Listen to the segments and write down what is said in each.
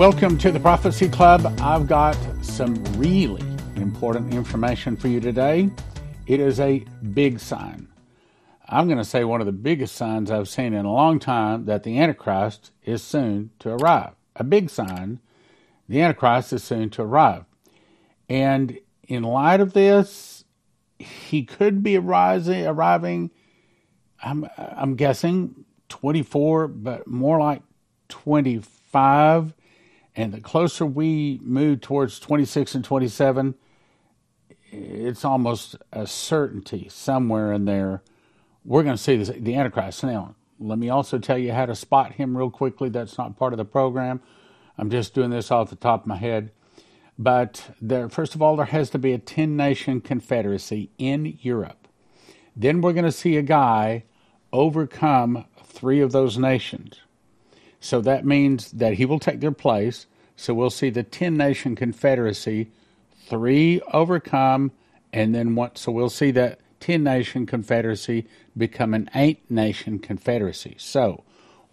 Welcome to the Prophecy Club. I've got some really important information for you today. It is a big sign. I'm going to say one of the biggest signs I've seen in a long time that the Antichrist is soon to arrive. A big sign the Antichrist is soon to arrive. And in light of this, he could be arising, arriving, I'm, I'm guessing 24, but more like 25. And the closer we move towards 26 and 27, it's almost a certainty somewhere in there we're going to see this, the Antichrist. Now, let me also tell you how to spot him real quickly. That's not part of the program. I'm just doing this off the top of my head. But there, first of all, there has to be a 10 nation confederacy in Europe. Then we're going to see a guy overcome three of those nations. So that means that he will take their place. So we'll see the 10 nation confederacy, three overcome, and then one. So we'll see that 10 nation confederacy become an eight nation confederacy. So,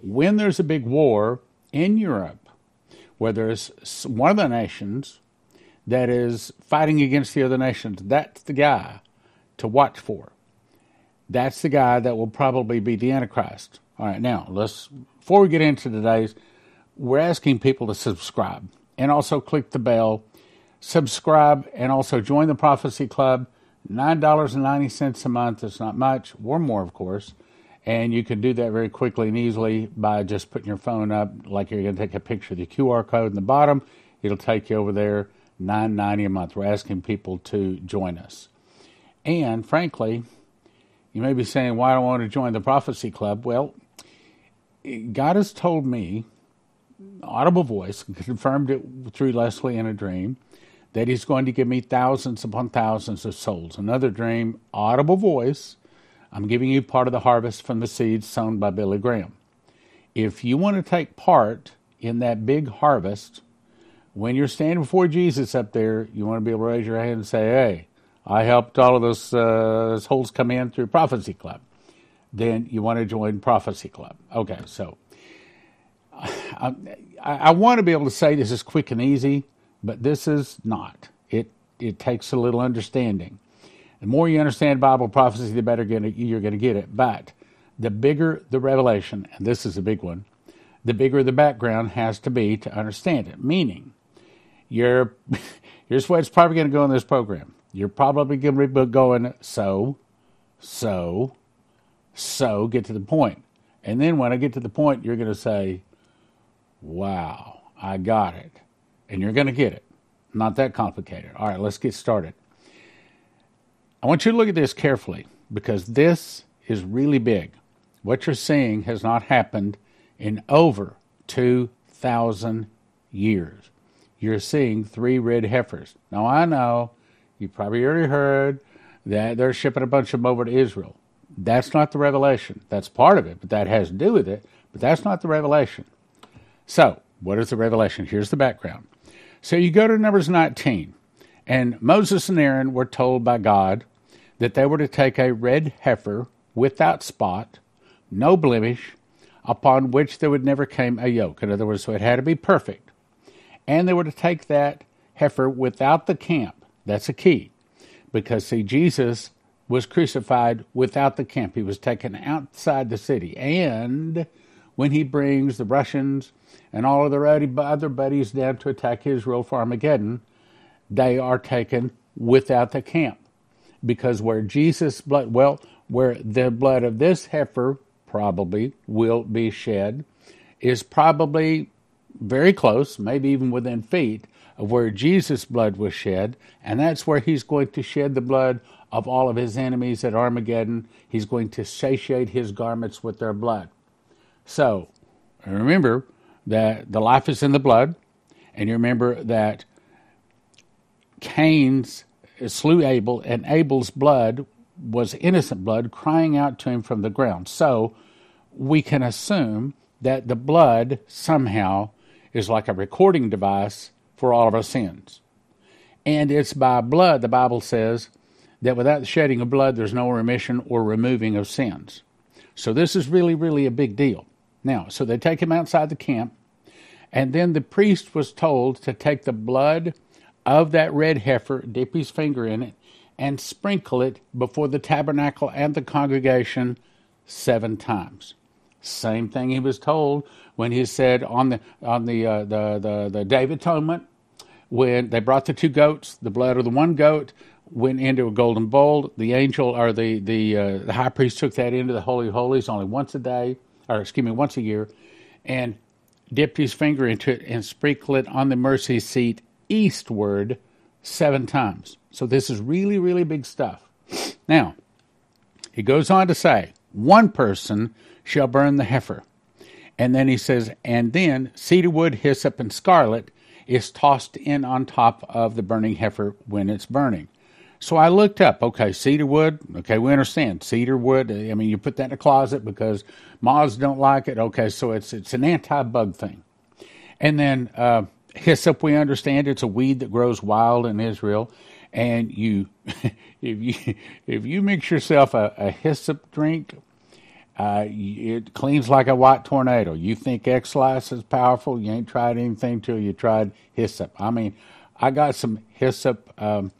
when there's a big war in Europe, where there's one of the nations that is fighting against the other nations, that's the guy to watch for. That's the guy that will probably be the Antichrist. All right, now let's before we get into today's, we're asking people to subscribe and also click the bell, subscribe, and also join the Prophecy Club $9.90 a month is not much, or more, of course. And you can do that very quickly and easily by just putting your phone up, like you're going to take a picture of the QR code in the bottom. It'll take you over there, $9.90 a month. We're asking people to join us. And frankly, you may be saying, why do I want to join the Prophecy Club? Well, God has told me, audible voice, confirmed it through Leslie in a dream, that he's going to give me thousands upon thousands of souls. Another dream, audible voice. I'm giving you part of the harvest from the seeds sown by Billy Graham. If you want to take part in that big harvest, when you're standing before Jesus up there, you want to be able to raise your hand and say, Hey, I helped all of those, uh, those souls come in through Prophecy Club. Then you want to join Prophecy Club. Okay, so I, I want to be able to say this is quick and easy but this is not. It it takes a little understanding. The more you understand Bible prophecy, the better you're going to get it. But the bigger the revelation, and this is a big one, the bigger the background has to be to understand it. Meaning, you're here's what's probably going to go in this program. You're probably going to be going so, so, so. Get to the point. point, and then when I get to the point, you're going to say, "Wow, I got it." and you're going to get it. Not that complicated. All right, let's get started. I want you to look at this carefully because this is really big. What you're seeing has not happened in over 2,000 years. You're seeing three red heifers. Now, I know you probably already heard that they're shipping a bunch of them over to Israel. That's not the revelation. That's part of it, but that has to do with it, but that's not the revelation. So, what is the revelation? Here's the background. So you go to Numbers 19, and Moses and Aaron were told by God that they were to take a red heifer without spot, no blemish, upon which there would never come a yoke. In other words, so it had to be perfect. And they were to take that heifer without the camp. That's a key. Because, see, Jesus was crucified without the camp. He was taken outside the city. And when he brings the Russians and all of their other buddies down to attack Israel for Armageddon, they are taken without the camp. Because where Jesus' blood, well, where the blood of this heifer probably will be shed, is probably very close, maybe even within feet of where Jesus' blood was shed, and that's where he's going to shed the blood of all of his enemies at Armageddon. He's going to satiate his garments with their blood. So, remember, that the life is in the blood, and you remember that Cain's uh, slew Abel, and Abel's blood was innocent blood crying out to him from the ground. So we can assume that the blood somehow is like a recording device for all of our sins. And it's by blood, the Bible says, that without the shedding of blood, there's no remission or removing of sins. So this is really, really a big deal. Now, so they take him outside the camp, And then the priest was told to take the blood of that red heifer, dip his finger in it, and sprinkle it before the tabernacle and the congregation seven times. Same thing he was told when he said on the on the uh, the, the the Day of Atonement when they brought the two goats, the blood of the one goat went into a golden bowl. The angel or the the uh, the high priest took that into the holy holies only once a day, or excuse me, once a year, and dipped his finger into it and sprinkled it on the mercy seat eastward seven times. So this is really really big stuff. Now, he goes on to say, one person shall burn the heifer. And then he says, and then cedar wood, hyssop, and scarlet is tossed in on top of the burning heifer when it's burning. So I looked up, okay, cedar wood, okay, we understand. Cedar wood, I mean, you put that in a closet because moths don't like it. Okay, so it's it's an anti-bug thing. And then uh, hyssop, we understand it's a weed that grows wild in Israel. And you, if you if you mix yourself a, a hyssop drink uh, it cleans like a white tornado. You think Ex-Lax is powerful? You ain't tried anything till you tried hyssop. I mean, I got some hyssop um,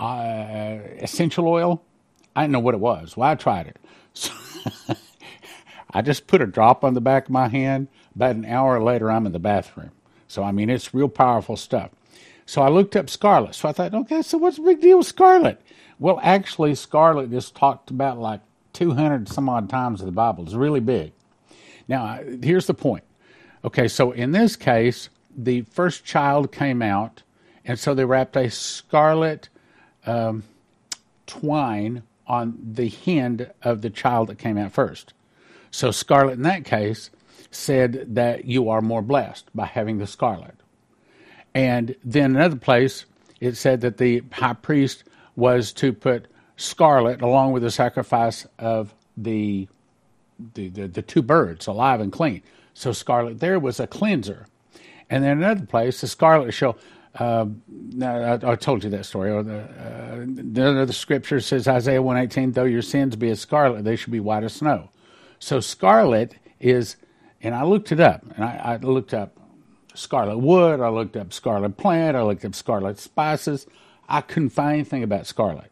uh, essential oil. I didn't know what it was. Well, I tried it. So I just put a drop on the back of my hand. About an hour later, I'm in the bathroom. So, I mean, it's real powerful stuff. So I looked up scarlet. So I thought, okay, so what's the big deal with scarlet? Well, actually, scarlet is talked about like 200 some odd times in the Bible. It's really big. Now, here's the point. Okay, so in this case, the first child came out, and so they wrapped a scarlet um, twine on the hand of the child that came out first. So, scarlet in that case said that you are more blessed by having the scarlet. And then another place, it said that the high priest was to put scarlet along with the sacrifice of the, the, the, the two birds, alive and clean. So scarlet there was a cleanser. And then another place, the scarlet shall. Uh, I, I, told you that story. Or the, uh, the, the scripture says Isaiah one eighteen, though your sins be as scarlet, they should be white as snow. So scarlet is, and I looked it up, and I, I looked up scarlet wood, I looked up scarlet plant, I looked up scarlet spices. I couldn't find anything about scarlet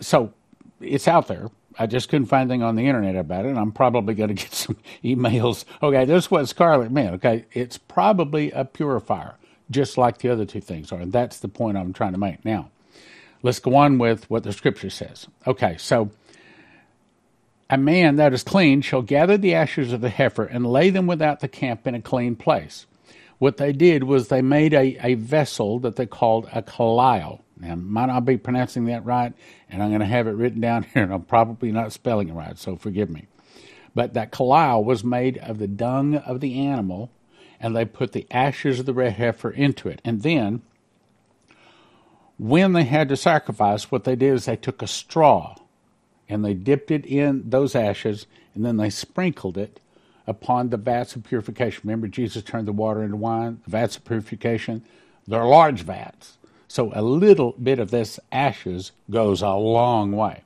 so it's out there. I just couldn't find anything on the internet about it, I'm probably going to get some emails. Okay, this is what scarlet meant. Okay, it's probably a purifier, just like the other two things are. And that's the point I'm trying to make. Now, let's go on with what the scripture says. Okay, so a man that is clean shall gather the ashes of the heifer and lay them without the camp in a clean place. What they did was they made a, a vessel that they called a kalil. Now, might not be pronouncing that right, and I'm going to have it written down here, and I'm probably not spelling it right, so forgive me. But that kalil was made of the dung of the animal, and they put the ashes of the red heifer into it. And then, when they had to sacrifice, what they did is they took a straw and they dipped it in those ashes, and then they sprinkled it upon the vats of purification. Remember, Jesus turned the water into wine, the vats of purification. They're large vats. So a little bit of this ashes goes a long way.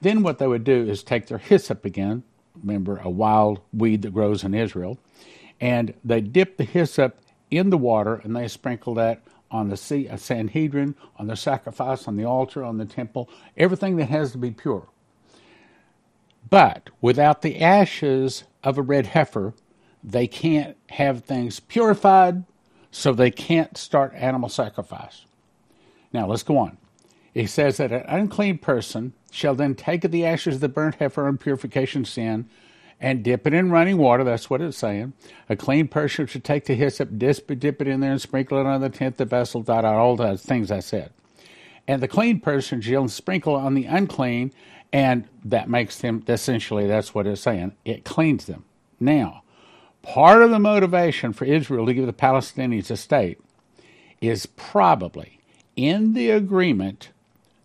Then what they would do is take their hyssop again, remember a wild weed that grows in Israel, and they dip the hyssop in the water and they sprinkle that on the uh, Sanhedrin, on the sacrifice, on the altar, on the temple, everything that has to be pure. But without the ashes of a red heifer, they can't have things purified, so they can't start animal sacrifice. Now let's go on. It says that an unclean person shall then take of the ashes of the burnt heifer and purification sin and dip it in running water. That's what it's saying. A clean person should take the hyssop, dip it in there, and sprinkle it on the tenth, the vessel, dot, dot, all those things I said. And the clean person shall sprinkle on the unclean, and that makes them, essentially, that's what it's saying. It cleans them. Now, part of the motivation for Israel to give the Palestinians a state is probably in the agreement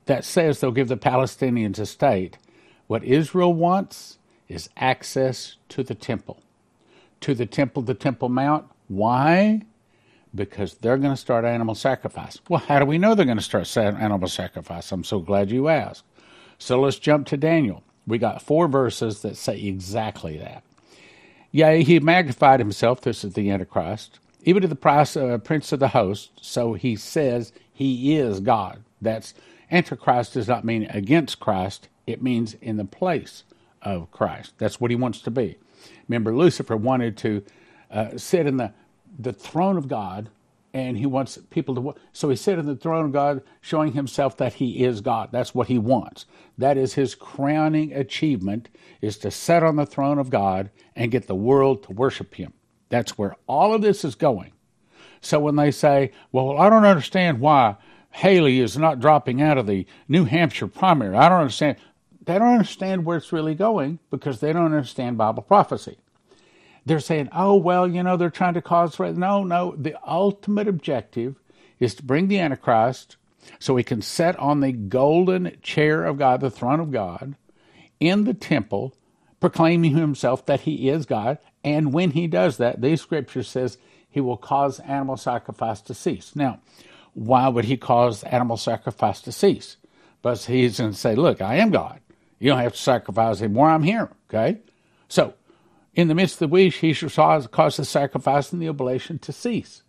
that says they'll give the Palestinians a state, what Israel wants is access to the temple, to the temple, the Temple Mount. Why? Because they're going to start animal sacrifice. Well, how do we know they're going to start animal sacrifice? I'm so glad you asked. So let's jump to Daniel. We got four verses that say exactly that. Yea, he magnified himself, this is the Antichrist, even to the price a prince of the host. So he says he is God. That's Antichrist does not mean against Christ, it means in the place of Christ. That's what he wants to be. Remember, Lucifer wanted to uh, sit in the, the throne of God, and he wants people to. So he sit in the throne of God, showing himself that he is God. That's what he wants. That is his crowning achievement: is to sit on the throne of God and get the world to worship him. That's where all of this is going. So when they say, "Well, I don't understand why Haley is not dropping out of the New Hampshire primary," I don't understand they don't understand where it's really going because they don't understand Bible prophecy. They're saying, oh, well, you know, they're trying to cause. No, no. The ultimate objective is to bring the Antichrist so he can sit on the golden chair of God, the throne of God, in the temple, proclaiming himself that he is God. And when he does that, the scripture says he will cause animal sacrifice to cease. Now, why would he cause animal sacrifice to cease? But he's going to say, look, I am God. You don't have to sacrifice anymore. I'm here. Okay? So, in the midst of the week, he shall cause the sacrifice and the oblation to cease.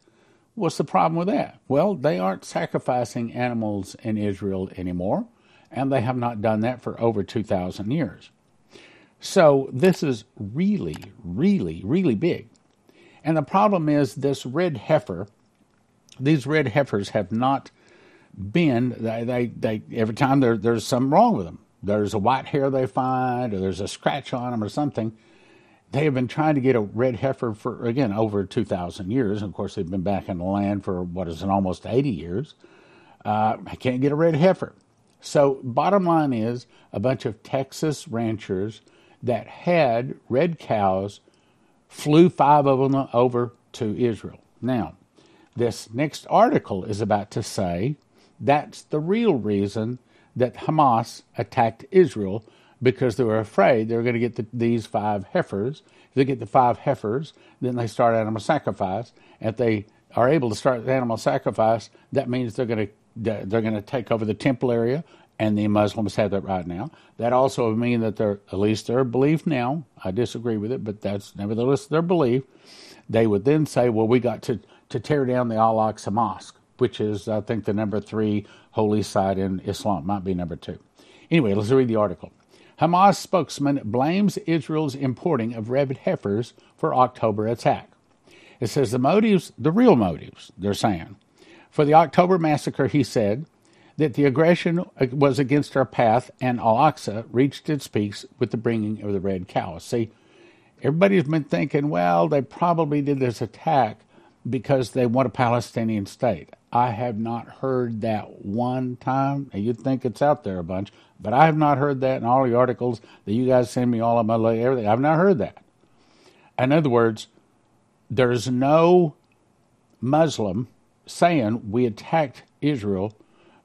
What's the problem with that? Well, they aren't sacrificing animals in Israel anymore, and they have not done that for over 2,000 years. So, this is really, really, really big. And the problem is this red heifer, these red heifers have not been, they, they, they every time there, there's something wrong with them there's a white hair they find, or there's a scratch on them, or something. They have been trying to get a red heifer for, again, over 2,000 years. And of course, they've been back in the land for what is almost 80 years. Uh, I can't get a red heifer. So, bottom line is a bunch of Texas ranchers that had red cows flew five of them over to Israel. Now, this next article is about to say that's the real reason that Hamas attacked Israel because they were afraid they were going to get the, these five heifers. If they get the five heifers, then they start animal sacrifice. If they are able to start animal sacrifice, that means they're going to they're going to take over the temple area, and the Muslims have that right now. That also would mean that they're at least their belief now. I disagree with it, but that's nevertheless their belief. They would then say, "Well, we got to to tear down the Al Aqsa Mosque." Which is, I think, the number three holy site in Islam. Might be number two. Anyway, let's read the article. Hamas spokesman blames Israel's importing of red heifers for October attack. It says the motives, the real motives, they're saying. For the October massacre, he said that the aggression was against our path and Al Aqsa reached its peaks with the bringing of the red cows. See, everybody's been thinking, well, they probably did this attack because they want a Palestinian state. I have not heard that one time. You'd think it's out there a bunch, but I have not heard that in all the articles that you guys send me, all of my everything. I've not heard that. In other words, there's no Muslim saying we attacked Israel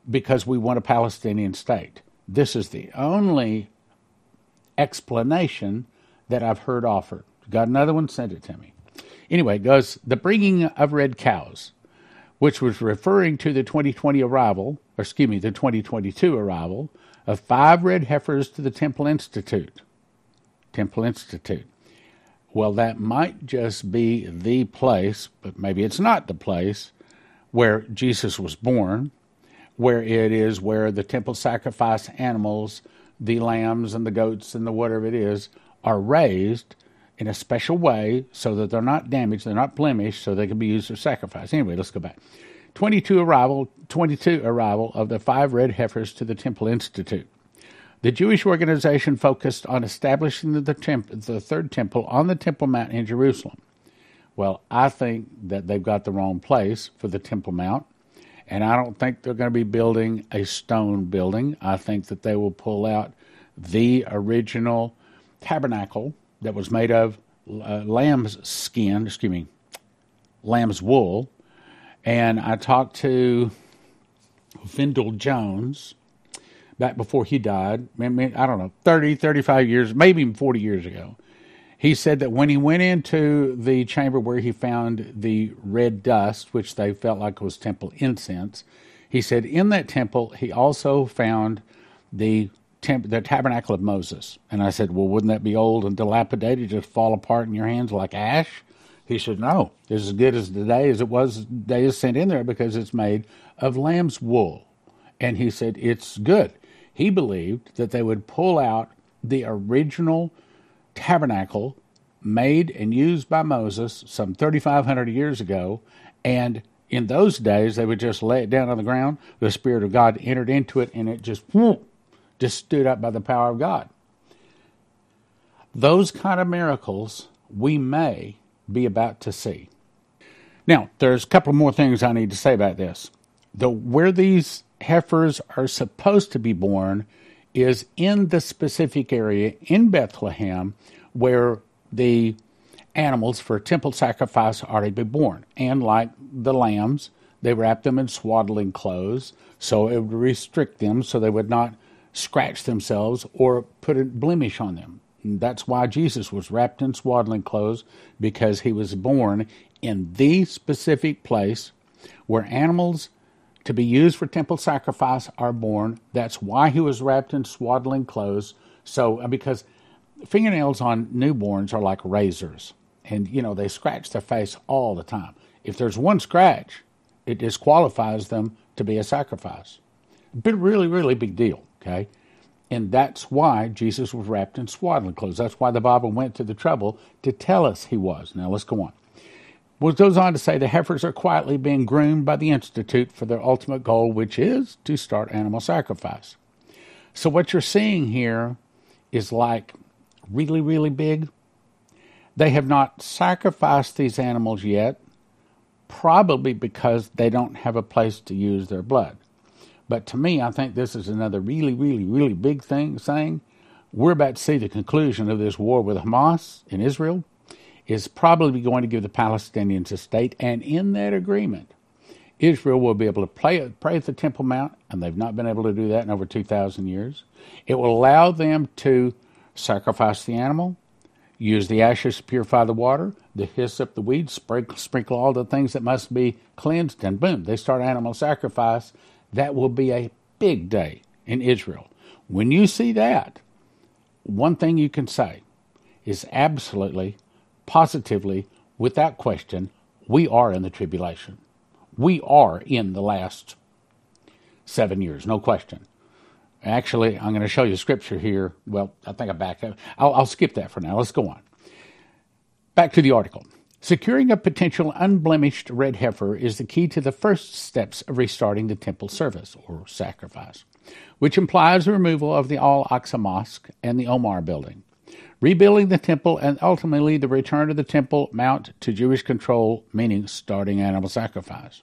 because we want a Palestinian state. This is the only explanation that I've heard offered. Got another one? Send it to me. Anyway, it goes the bringing of red cows which was referring to the 2020 arrival, or excuse me, the 2022 arrival of five red heifers to the Temple Institute. Temple Institute. Well, that might just be the place, but maybe it's not the place where Jesus was born, where it is where the temple sacrifice animals, the lambs and the goats and the whatever it is, are raised in a special way so that they're not damaged, they're not blemished, so they can be used for sacrifice. Anyway, let's go back. 22 arrival, 22 arrival of the five red heifers to the Temple Institute. The Jewish organization focused on establishing the, temp- the third temple on the Temple Mount in Jerusalem. Well, I think that they've got the wrong place for the Temple Mount, and I don't think they're going to be building a stone building. I think that they will pull out the original tabernacle that was made of uh, lamb's skin, excuse me, lamb's wool. And I talked to Vendyl Jones back before he died. I, mean, I don't know, 30, 35 years, maybe even 40 years ago. He said that when he went into the chamber where he found the red dust, which they felt like was temple incense, he said in that temple he also found the temp- the tabernacle of Moses. And I said, Well, wouldn't that be old and dilapidated, just fall apart in your hands like ash? He said, No, it's as good as the day as it was the day is sent in there because it's made of lamb's wool. And he said, It's good. He believed that they would pull out the original tabernacle made and used by Moses some 3,500 years ago. And in those days, they would just lay it down on the ground. The Spirit of God entered into it, and it just whoop, just stood up by the power of God. Those kind of miracles we may be about to see. Now, there's a couple more things I need to say about this. The where these heifers are supposed to be born is in the specific area in Bethlehem where the animals for temple sacrifice are to be born. And like the lambs, they wrap them in swaddling clothes so it would restrict them so they would not scratch themselves or put a blemish on them. And that's why Jesus was wrapped in swaddling clothes because he was born in the specific place where animals to be used for temple sacrifice are born. That's why he was wrapped in swaddling clothes. So, uh, because fingernails on newborns are like razors, and you know, they scratch their face all the time. If there's one scratch, it disqualifies them to be a sacrifice. But really, really big deal, okay? And that's why Jesus was wrapped in swaddling clothes. That's why the Bible went to the trouble to tell us he was. Now let's go on. Well, it goes on to say the heifers are quietly being groomed by the Institute for their ultimate goal, which is to start animal sacrifice. So, what you're seeing here is like really, really big. They have not sacrificed these animals yet, probably because they don't have a place to use their blood. But to me, I think this is another really, really, really big thing saying we're about to see the conclusion of this war with Hamas in Israel is probably going to give the Palestinians a state, and in that agreement, Israel will be able to pray, pray at the Temple Mount, and they've not been able to do that in over 2,000 years. It will allow them to sacrifice the animal, use the ashes to purify the water, the hyssop, the weeds, sprinkle, sprinkle all the things that must be cleansed, and boom, they start animal sacrifice. That will be a big day in Israel. When you see that, one thing you can say is absolutely positively, without question, we are in the tribulation. We are in the last seven years, no question. Actually, I'm going to show you scripture here. Well, I think I back up. I'll, I'll skip that for now. Let's go on. Back to the article. Securing a potential unblemished red heifer is the key to the first steps of restarting the temple service or sacrifice, which implies the removal of the Al Aqsa Mosque and the Omar building rebuilding the temple, and ultimately the return of the Temple Mount to Jewish control, meaning starting animal sacrifice.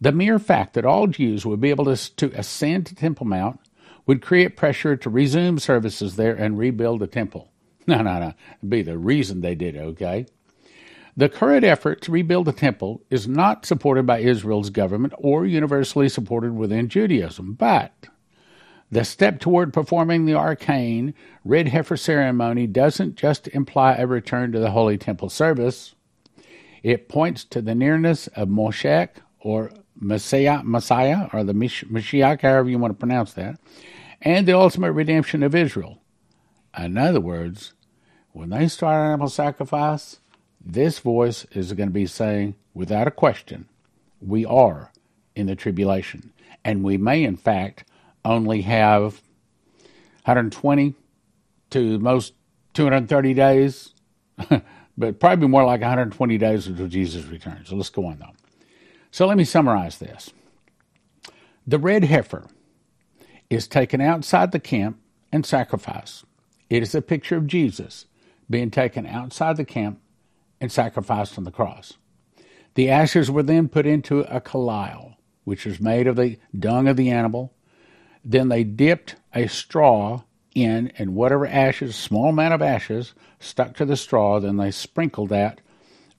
The mere fact that all Jews would be able to, to ascend to Temple Mount would create pressure to resume services there and rebuild the temple. No, no, no. It'd be the reason they did it, okay? The current effort to rebuild the temple is not supported by Israel's government or universally supported within Judaism, but the step toward performing the arcane red heifer ceremony doesn't just imply a return to the Holy Temple service. It points to the nearness of Moshe or Messiah, Messiah or the Mashiach, however you want to pronounce that, and the ultimate redemption of Israel. In other words, when they start animal sacrifice, this voice is going to be saying, without a question, we are in the tribulation. And we may, in fact, only have 120 to most 230 days, but probably more like 120 days until Jesus returns. So let's go on though. So let me summarize this. The red heifer is taken outside the camp and sacrificed. It is a picture of Jesus being taken outside the camp and sacrificed on the cross. The ashes were then put into a kalil, which was made of the dung of the animal then they dipped a straw in, and whatever ashes, small amount of ashes, stuck to the straw. Then they sprinkled that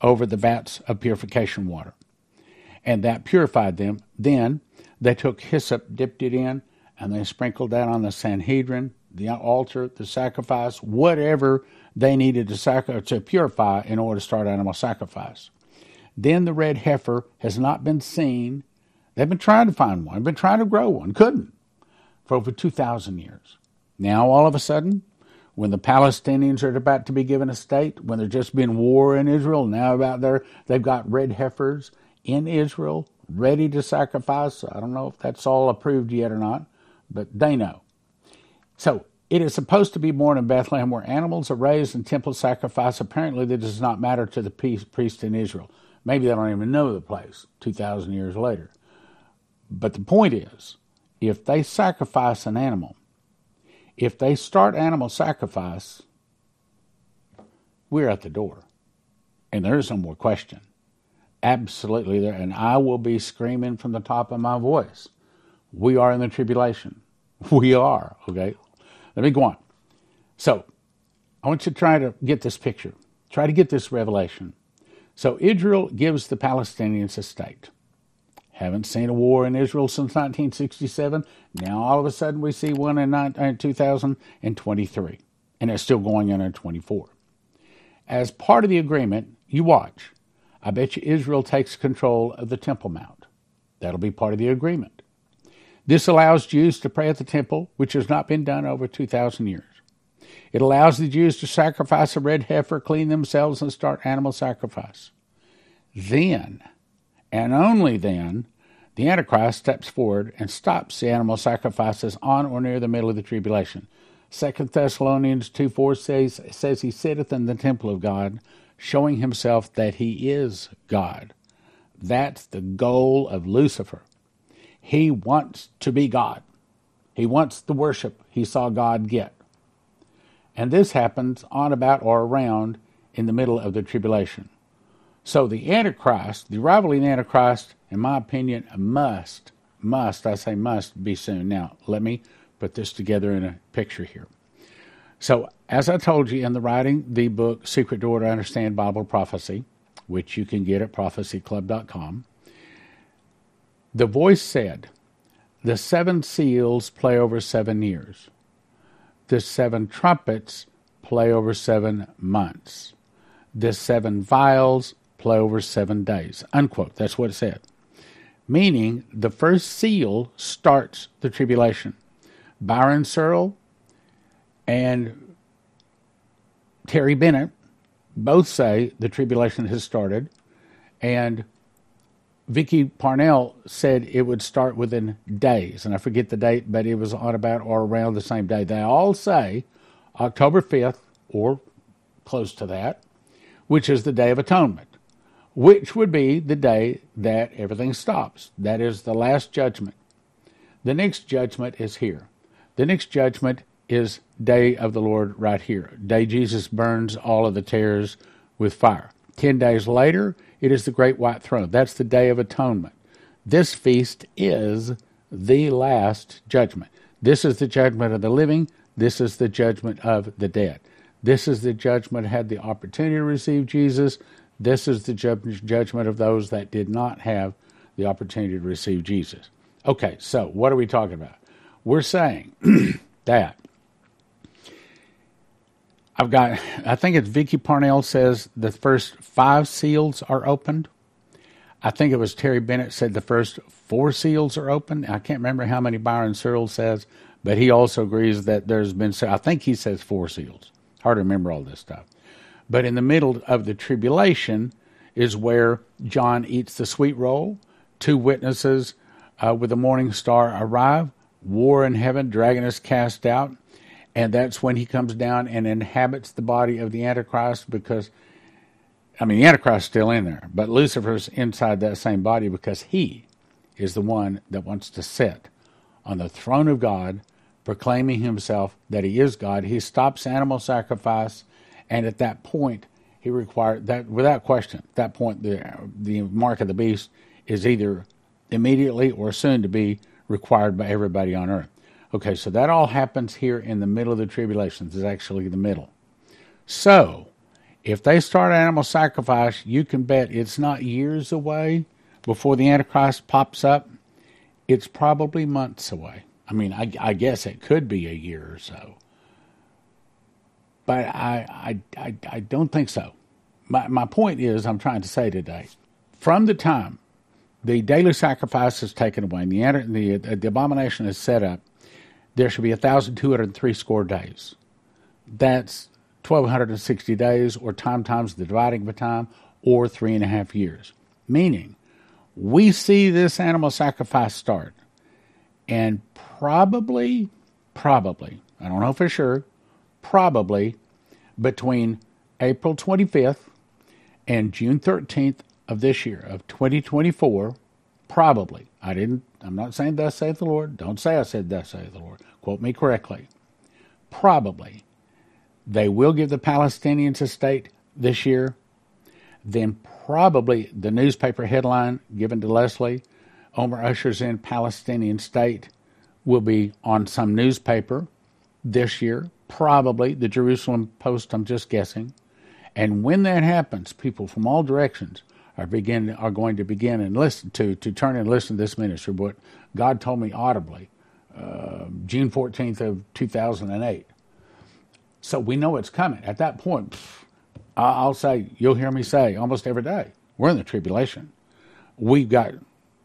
over the vats of purification water. And that purified them. Then they took hyssop, dipped it in, and they sprinkled that on the Sanhedrin, the altar, the sacrifice, whatever they needed to, sacri- uh, to purify in order to start animal sacrifice. Then the red heifer has not been seen. They've been trying to find one, been trying to grow one, couldn't for over 2,000 years. Now, all of a sudden, when the Palestinians are about to be given a state, when there's just been war in Israel, now about there, they've got red heifers in Israel ready to sacrifice. I don't know if that's all approved yet or not, but they know. So it is supposed to be born in Bethlehem where animals are raised and temple sacrifice. Apparently, that does not matter to the priest in Israel. Maybe they don't even know the place 2,000 years later. But the point is, if they sacrifice an animal, if they start animal sacrifice, we're at the door. And there is no more question. Absolutely there. And I will be screaming from the top of my voice. We are in the tribulation. We are, okay? Let me go on. So, I want you to try to get this picture. Try to get this revelation. So, Israel gives the Palestinians a state. Haven't seen a war in Israel since 1967. Now all of a sudden we see one in, uh, 2023, and it's still going on in 24. As part of the agreement, you watch. I bet you Israel takes control of the Temple Mount. That'll be part of the agreement. This allows Jews to pray at the temple, which has not been done over 2,000 years. It allows the Jews to sacrifice a red heifer, clean themselves, and start animal sacrifice. Then, and only then, the Antichrist steps forward and stops the animal sacrifices on or near the middle of the tribulation. 2 Thessalonians 2 4 says, says he sitteth in the temple of God, showing himself that he is God. That's the goal of Lucifer. He wants to be God. He wants the worship he saw God get. And this happens on about or around in the middle of the tribulation. So the Antichrist, the the Antichrist, in my opinion, must, must, I say must be soon. Now, let me put this together in a picture here. So, as I told you in the writing, the book Secret Door to Understand Bible Prophecy, which you can get at prophecyclub.com, the voice said, The seven seals play over seven years. The seven trumpets play over seven months. The seven vials play over seven days. Unquote. That's what it said. Meaning the first seal starts the tribulation. Byron Searle and Terry Bennett both say the tribulation has started, and Vicky Parnell said it would start within days, and I forget the date, but it was on about or around the same day. They all say October 5th or close to that, which is the Day of Atonement which would be the day that everything stops. That is the last judgment. The next judgment is here. The next judgment is day of the Lord right here. Day Jesus burns all of the tares with fire. Ten days later, it is the great white throne. That's the day of atonement. This feast is the last judgment. This is the judgment of the living. This is the judgment of the dead. This is the judgment had the opportunity to receive Jesus. This is the ju- judgment of those that did not have the opportunity to receive Jesus. Okay, so what are we talking about? We're saying that I've got, I think it's Vicky Parnell says the first five seals are opened. I think it was Terry Bennett said the first four seals are open. I can't remember how many Byron Searle says, but he also agrees that there's been, I think he says four seals. Hard to remember all this stuff. But in the middle of the tribulation is where John eats the sweet roll. Two witnesses uh, with the morning star arrive. War in heaven, dragon is cast out. And that's when he comes down and inhabits the body of the Antichrist because, I mean, the Antichrist's still in there, but Lucifer's inside that same body because he is the one that wants to sit on the throne of God, proclaiming himself that he is God. He stops animal sacrifice and at that point, he required that without question. At that point, the the mark of the beast is either immediately or soon to be required by everybody on earth. Okay, so that all happens here in the middle of the tribulations. Is actually the middle. So, if they start animal sacrifice, you can bet it's not years away before the Antichrist pops up. It's probably months away. I mean, I, I guess it could be a year or so but I, I, I, I don't think so. My, my point is, I'm trying to say today, from the time the daily sacrifice is taken away and the, the, the abomination is set up, there should be 1,203 score days. That's 1,260 days, or time times the dividing by time, or three and a half years. Meaning, we see this animal sacrifice start, and probably, probably, I don't know for sure, probably between April 25th and June 13th of this year, of 2024, probably. I didn't, I'm not saying thus saith the Lord. Don't say I said thus saith the Lord. Quote me correctly. Probably. They will give the Palestinians a state this year. Then probably the newspaper headline given to Leslie, Omar ushers in Palestinian state, will be on some newspaper this year. Probably the Jerusalem Post, I'm just guessing. And when that happens, people from all directions are begin are going to begin and listen to to turn and listen to this ministry. What God told me audibly, uh, June fourteenth of two thousand and eight. So we know it's coming. At that point, I'll say you'll hear me say almost every day, we're in the tribulation. We've got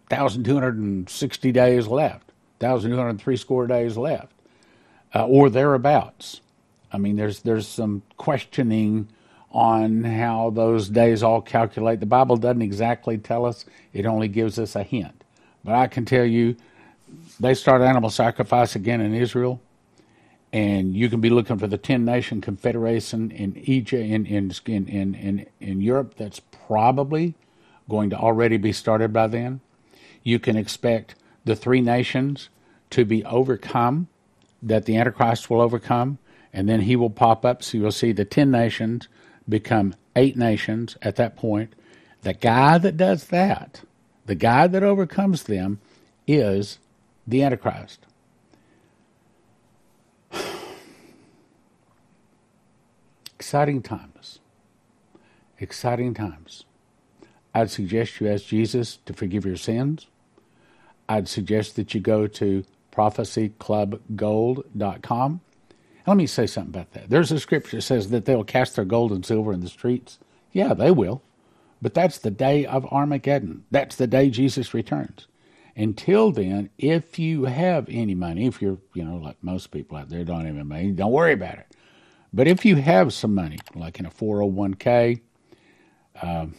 thousand two hundred and sixty days left, thousand two hundred three score days left, uh, or thereabouts. I mean, there's there's some questioning on how those days all calculate. The Bible doesn't exactly tell us, it only gives us a hint. But I can tell you, they start animal sacrifice again in Israel, and you can be looking for the Ten Nation Confederation in Egypt, in, in, in, in, in Europe, that's probably going to already be started by then. You can expect the three nations to be overcome, that the Antichrist will overcome, and then he will pop up. So you'll see the ten nations become eight nations at that point. The guy that does that, the guy that overcomes them, is the Antichrist. Exciting times. Exciting times. I'd suggest you ask Jesus to forgive your sins. I'd suggest that you go to prophecyclubgold.com let me say something about that. There's a scripture that says that they'll cast their gold and silver in the streets. Yeah, they will. But that's the day of Armageddon. That's the day Jesus returns. Until then, if you have any money, if you're, you know, like most people out there don't even money, don't worry about it. But if you have some money, like in a 401k, um,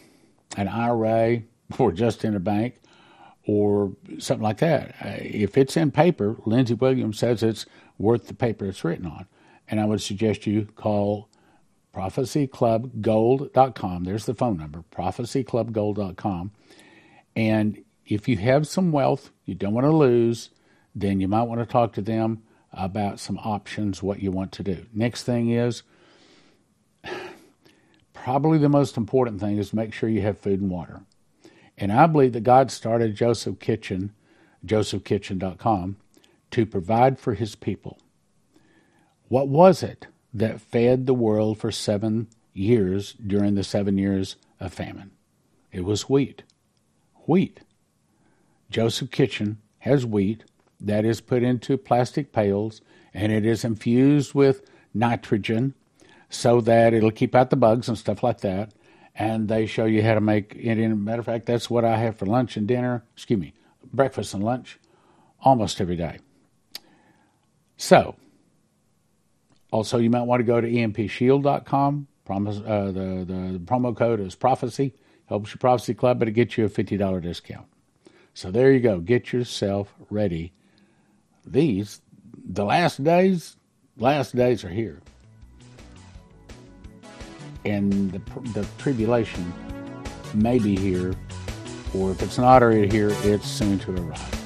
an IRA, or just in a bank, or something like that, uh, if it's in paper, Lindsey Williams says it's worth the paper it's written on and I would suggest you call prophecyclubgold.com. There's the phone number, prophecyclubgold.com. And if you have some wealth you don't want to lose, then you might want to talk to them about some options, what you want to do. Next thing is probably the most important thing is make sure you have food and water. And I believe that God started Joseph Kitchen, josephkitchen.com, to provide for his people. What was it that fed the world for seven years during the seven years of famine? It was wheat. Wheat. Joseph Kitchen has wheat that is put into plastic pails and it is infused with nitrogen so that it'll keep out the bugs and stuff like that. And they show you how to make it. In matter of fact, that's what I have for lunch and dinner. Excuse me, breakfast and lunch, almost every day. So also, you might want to go to empshield.com. Promise, uh, the, the promo code is prophecy. Helps your prophecy club, but it gets you a $50 discount. So there you go. Get yourself ready. These, the last days, last days are here. And the, the tribulation may be here, or if it's not already here, it's soon to arrive.